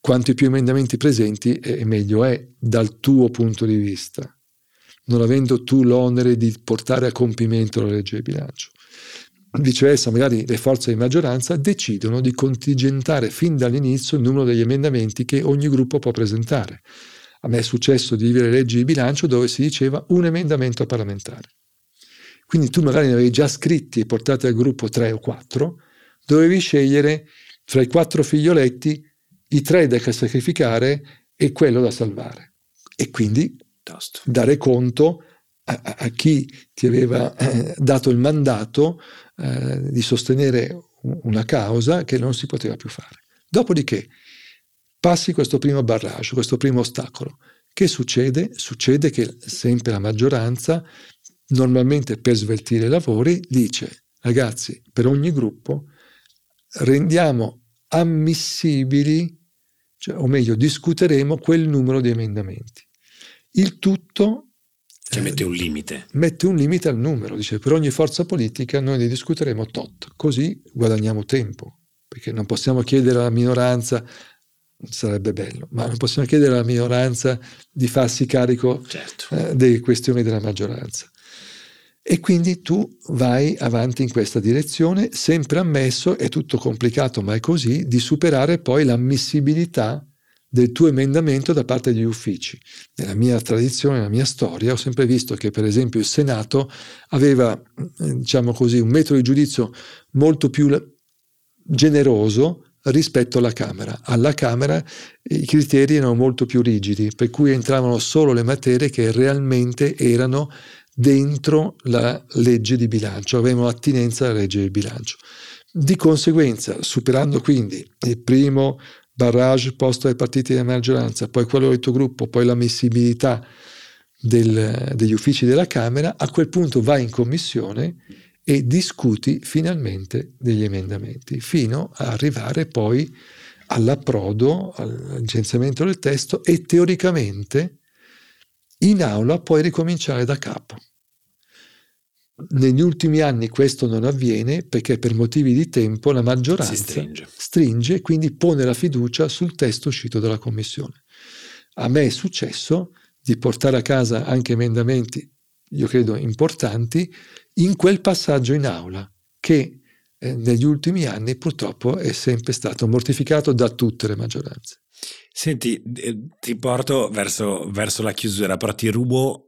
quanti più emendamenti presenti meglio è dal tuo punto di vista non avendo tu l'onere di portare a compimento la legge di bilancio. Viceversa, magari le forze di maggioranza decidono di contingentare fin dall'inizio il numero degli emendamenti che ogni gruppo può presentare. A me è successo di vivere leggi di bilancio dove si diceva un emendamento parlamentare. Quindi tu magari ne avevi già scritti e portati al gruppo tre o quattro, dovevi scegliere fra i quattro figlioletti i tre da sacrificare e quello da salvare. E quindi piuttosto. Dare conto a, a chi ti aveva eh, dato il mandato eh, di sostenere una causa che non si poteva più fare. Dopodiché passi questo primo barrage, questo primo ostacolo. Che succede? Succede che sempre la maggioranza, normalmente per sveltire i lavori, dice ragazzi, per ogni gruppo rendiamo ammissibili, cioè, o meglio, discuteremo quel numero di emendamenti. Il tutto cioè mette un limite. Mette un limite al numero, dice per ogni forza politica noi ne discuteremo tot, così guadagniamo tempo, perché non possiamo chiedere alla minoranza, sarebbe bello, ma non possiamo chiedere alla minoranza di farsi carico certo. eh, delle questioni della maggioranza. E quindi tu vai avanti in questa direzione, sempre ammesso, è tutto complicato ma è così, di superare poi l'ammissibilità del tuo emendamento da parte degli uffici. Nella mia tradizione, nella mia storia, ho sempre visto che per esempio il Senato aveva, diciamo così, un metodo di giudizio molto più generoso rispetto alla Camera. Alla Camera i criteri erano molto più rigidi, per cui entravano solo le materie che realmente erano dentro la legge di bilancio, avevano attinenza alla legge di bilancio. Di conseguenza, superando quindi il primo barrage posto dai partiti di maggioranza, poi quello del tuo gruppo, poi l'ammissibilità del, degli uffici della Camera, a quel punto vai in commissione e discuti finalmente degli emendamenti, fino a arrivare poi all'approdo, al licenziamento del testo e teoricamente in aula puoi ricominciare da capo. Negli ultimi anni questo non avviene perché per motivi di tempo la maggioranza stringe. stringe e quindi pone la fiducia sul testo uscito dalla Commissione. A me è successo di portare a casa anche emendamenti, io credo importanti, in quel passaggio in aula che eh, negli ultimi anni purtroppo è sempre stato mortificato da tutte le maggioranze. Senti, eh, ti porto verso, verso la chiusura, però ti rubo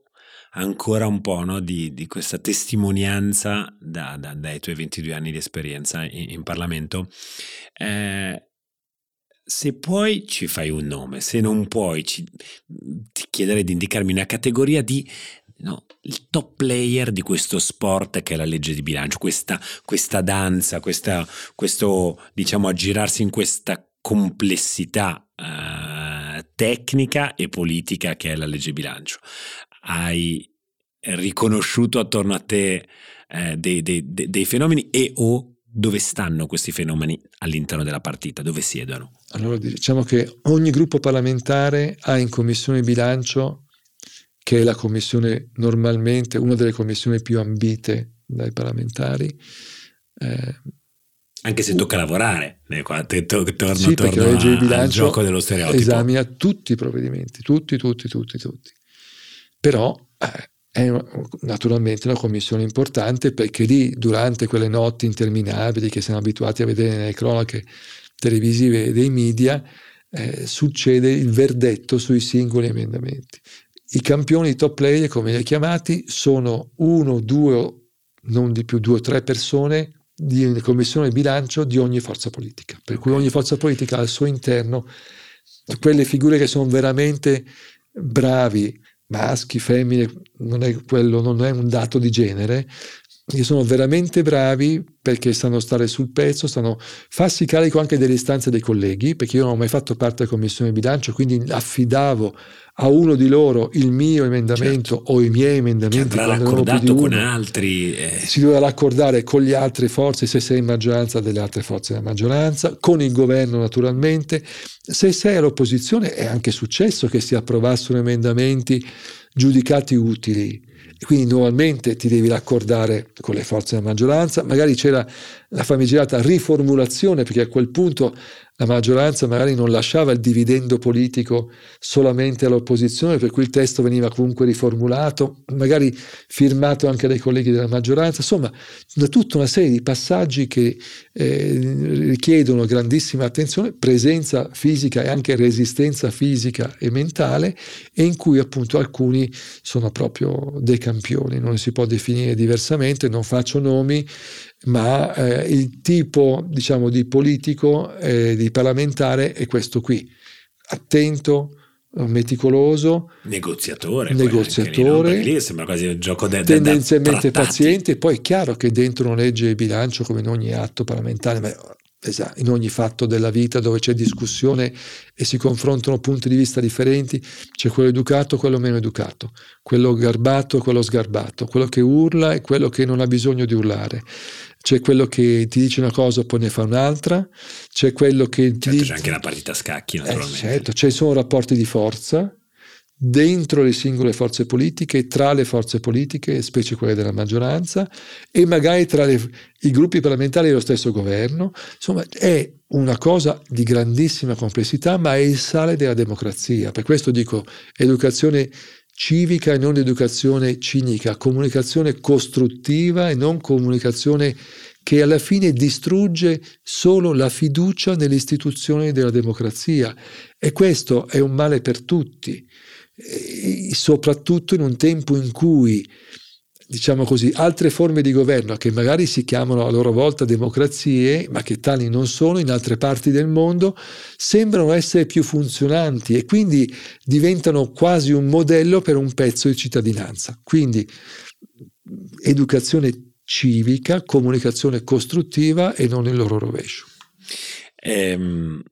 ancora un po' no, di, di, questa testimonianza da, da, dai tuoi 22 anni di esperienza in, in Parlamento. Eh, se puoi ci fai un nome, se non puoi ci, ti chiederei di indicarmi una categoria di no, il top player di questo sport che è la legge di bilancio, questa, questa danza, questa, questo diciamo aggirarsi in questa complessità eh, tecnica e politica che è la legge di bilancio hai riconosciuto attorno a te eh, dei, dei, dei, fenomeni e o dove stanno questi fenomeni all'interno della partita, dove siedono? Allora diciamo che ogni gruppo parlamentare ha in commissione bilancio, che è la commissione normalmente, una delle commissioni più ambite dai parlamentari, eh, anche se tocca lavorare, torno, sì, torno la legge di bilancio al gioco dello stereotipo. Esamina tutti i provvedimenti, tutti, tutti, tutti, tutti. Però eh, è naturalmente una commissione importante perché lì durante quelle notti interminabili che siamo abituati a vedere nelle cronache televisive dei media eh, succede il verdetto sui singoli emendamenti. I campioni top player, come li hai chiamati, sono uno, due, non di più, due o tre persone di commissione bilancio di ogni forza politica. Per cui ogni forza politica ha al suo interno quelle figure che sono veramente bravi maschi, femmine, non è, quello, non è un dato di genere, che sono veramente bravi perché sanno stare sul pezzo, sanno farsi carico anche delle istanze dei colleghi, perché io non ho mai fatto parte della commissione bilancio, quindi affidavo a uno di loro il mio emendamento certo. o i miei emendamenti. Che raccordato con altri. Eh. Si doveva raccordare con le altre forze, se sei in maggioranza delle altre forze della maggioranza, con il governo naturalmente. Se sei all'opposizione è anche successo che si approvassero emendamenti giudicati utili quindi nuovamente ti devi raccordare con le forze della maggioranza, magari c'era la famigerata riformulazione perché a quel punto la maggioranza magari non lasciava il dividendo politico solamente all'opposizione, per cui il testo veniva comunque riformulato, magari firmato anche dai colleghi della maggioranza, insomma, tutta una serie di passaggi che eh, richiedono grandissima attenzione, presenza fisica e anche resistenza fisica e mentale, e in cui appunto alcuni sono proprio dei campioni, non si può definire diversamente, non faccio nomi, ma eh, il tipo diciamo di politico eh, di parlamentare è questo qui. Attento meticoloso negoziatore negoziatore lì, lì sembra quasi un gioco de, tendenzialmente paziente. Poi è chiaro che dentro una legge di bilancio come in ogni atto parlamentare ma in ogni fatto della vita dove c'è discussione e si confrontano punti di vista differenti, c'è quello educato quello meno educato, quello garbato e quello sgarbato, quello che urla e quello che non ha bisogno di urlare. C'è quello che ti dice una cosa poi ne fa un'altra, c'è quello che ti certo, dice... C'è anche la partita a scacchi, eh, naturalmente. Eh, certo, ci sono rapporti di forza, dentro le singole forze politiche, tra le forze politiche, specie quelle della maggioranza, e magari tra le, i gruppi parlamentari dello stesso governo. Insomma, è una cosa di grandissima complessità, ma è il sale della democrazia. Per questo dico educazione civica e non educazione cinica, comunicazione costruttiva e non comunicazione che alla fine distrugge solo la fiducia nelle istituzioni della democrazia. E questo è un male per tutti soprattutto in un tempo in cui diciamo così, altre forme di governo che magari si chiamano a loro volta democrazie, ma che tali non sono in altre parti del mondo, sembrano essere più funzionanti e quindi diventano quasi un modello per un pezzo di cittadinanza. Quindi educazione civica, comunicazione costruttiva e non il loro rovescio. Ehm,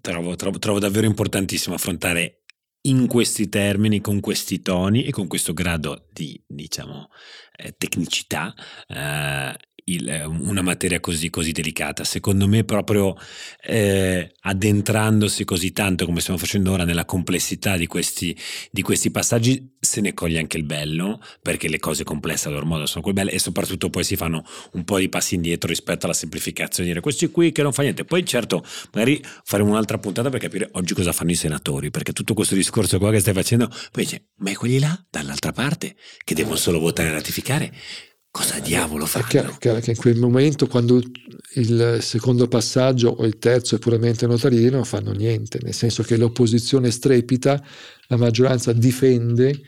trovo, trovo, trovo davvero importantissimo affrontare in questi termini, con questi toni e con questo grado di, diciamo, eh, tecnicità, eh, il, eh, una materia così, così, delicata. Secondo me, proprio eh, addentrandosi così tanto come stiamo facendo ora nella complessità di questi, di questi, passaggi, se ne coglie anche il bello, perché le cose complesse a loro modo sono quelle belle e soprattutto poi si fanno un po' di passi indietro rispetto alla semplificazione, dire questi qui che non fa niente. Poi certo, magari faremo un'altra puntata per capire oggi cosa fanno i senatori, perché tutto questo discorso qua che stai facendo, poi dice, ma è quelli là, dall'altra parte, che devono solo votare e ratificare Cosa diavolo fa? È chiaro che in quel momento, quando il secondo passaggio o il terzo è puramente notarino, non fanno niente, nel senso che l'opposizione strepita, la maggioranza difende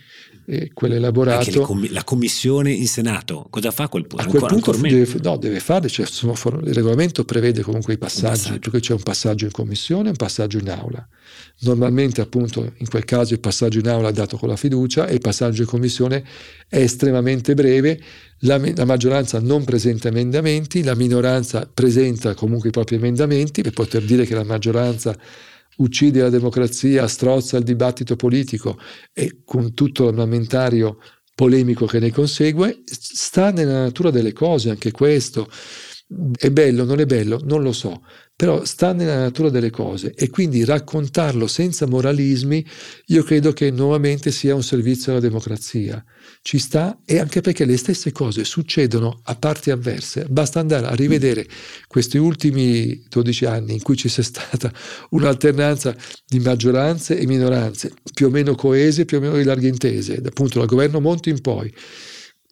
e quell'elaborato. Com- la commissione in Senato cosa fa a quel punto? A quel ancora, punto ancora deve, no, deve fare, cioè, il regolamento prevede comunque i passaggi, perché c'è un passaggio in commissione e un passaggio in aula. Normalmente appunto in quel caso il passaggio in aula è dato con la fiducia e il passaggio in commissione è estremamente breve, la, la maggioranza non presenta emendamenti, la minoranza presenta comunque i propri emendamenti per poter dire che la maggioranza uccide la democrazia, strozza il dibattito politico e con tutto l'armamentario polemico che ne consegue, sta nella natura delle cose anche questo. È bello, non è bello? Non lo so, però sta nella natura delle cose e quindi raccontarlo senza moralismi io credo che nuovamente sia un servizio alla democrazia. Ci sta e anche perché le stesse cose succedono a parti avverse. Basta andare a rivedere questi ultimi 12 anni in cui ci sia stata un'alternanza di maggioranze e minoranze più o meno coese, più o meno di larghe intese, appunto dal governo Monti in poi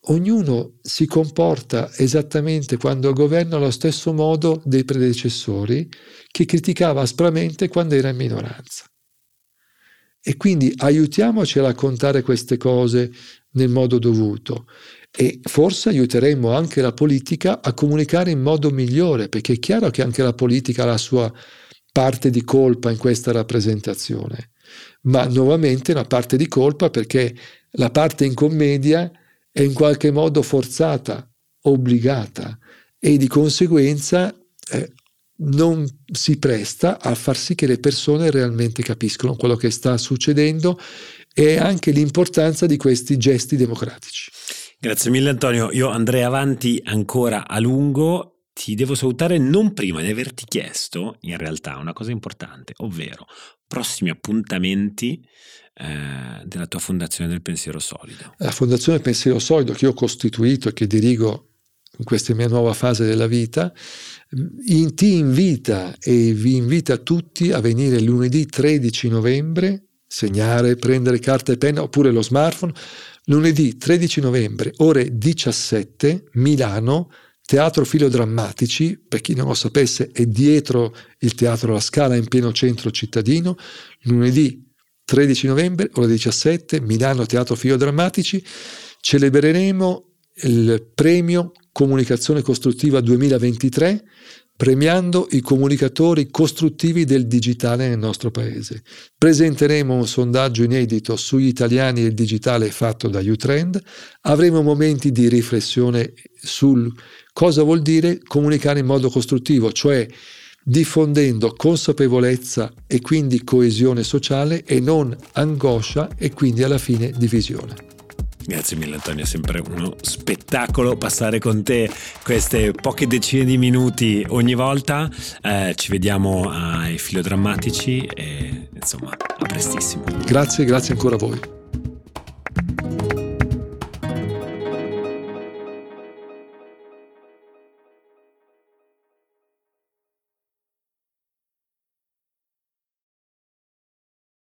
ognuno si comporta esattamente quando governa allo stesso modo dei predecessori che criticava aspramente quando era in minoranza. E quindi aiutiamoci a raccontare queste cose nel modo dovuto e forse aiuteremo anche la politica a comunicare in modo migliore, perché è chiaro che anche la politica ha la sua parte di colpa in questa rappresentazione, ma nuovamente una parte di colpa perché la parte in commedia è in qualche modo forzata, obbligata e di conseguenza eh, non si presta a far sì che le persone realmente capiscono quello che sta succedendo e anche l'importanza di questi gesti democratici. Grazie mille Antonio, io andrei avanti ancora a lungo, ti devo salutare non prima di averti chiesto in realtà una cosa importante, ovvero prossimi appuntamenti eh, della tua Fondazione del Pensiero Solido? La Fondazione del Pensiero Solido che ho costituito e che dirigo in questa mia nuova fase della vita, in, ti invita e vi invita tutti a venire lunedì 13 novembre, segnare, prendere carta e penna oppure lo smartphone, lunedì 13 novembre, ore 17, Milano, Teatro Filodrammatici, per chi non lo sapesse, è dietro il Teatro La Scala in pieno centro cittadino, lunedì 13 novembre, ore 17, Milano Teatro Filodrammatici, celebreremo il premio Comunicazione Costruttiva 2023 premiando i comunicatori costruttivi del digitale nel nostro paese. Presenteremo un sondaggio inedito sugli italiani e il digitale fatto da Utrend, avremo momenti di riflessione sul cosa vuol dire comunicare in modo costruttivo, cioè diffondendo consapevolezza e quindi coesione sociale e non angoscia e quindi alla fine divisione. Grazie mille Antonio, è sempre uno spettacolo passare con te queste poche decine di minuti ogni volta. Eh, ci vediamo ai filodrammatici e insomma a prestissimo. Grazie, grazie ancora a voi.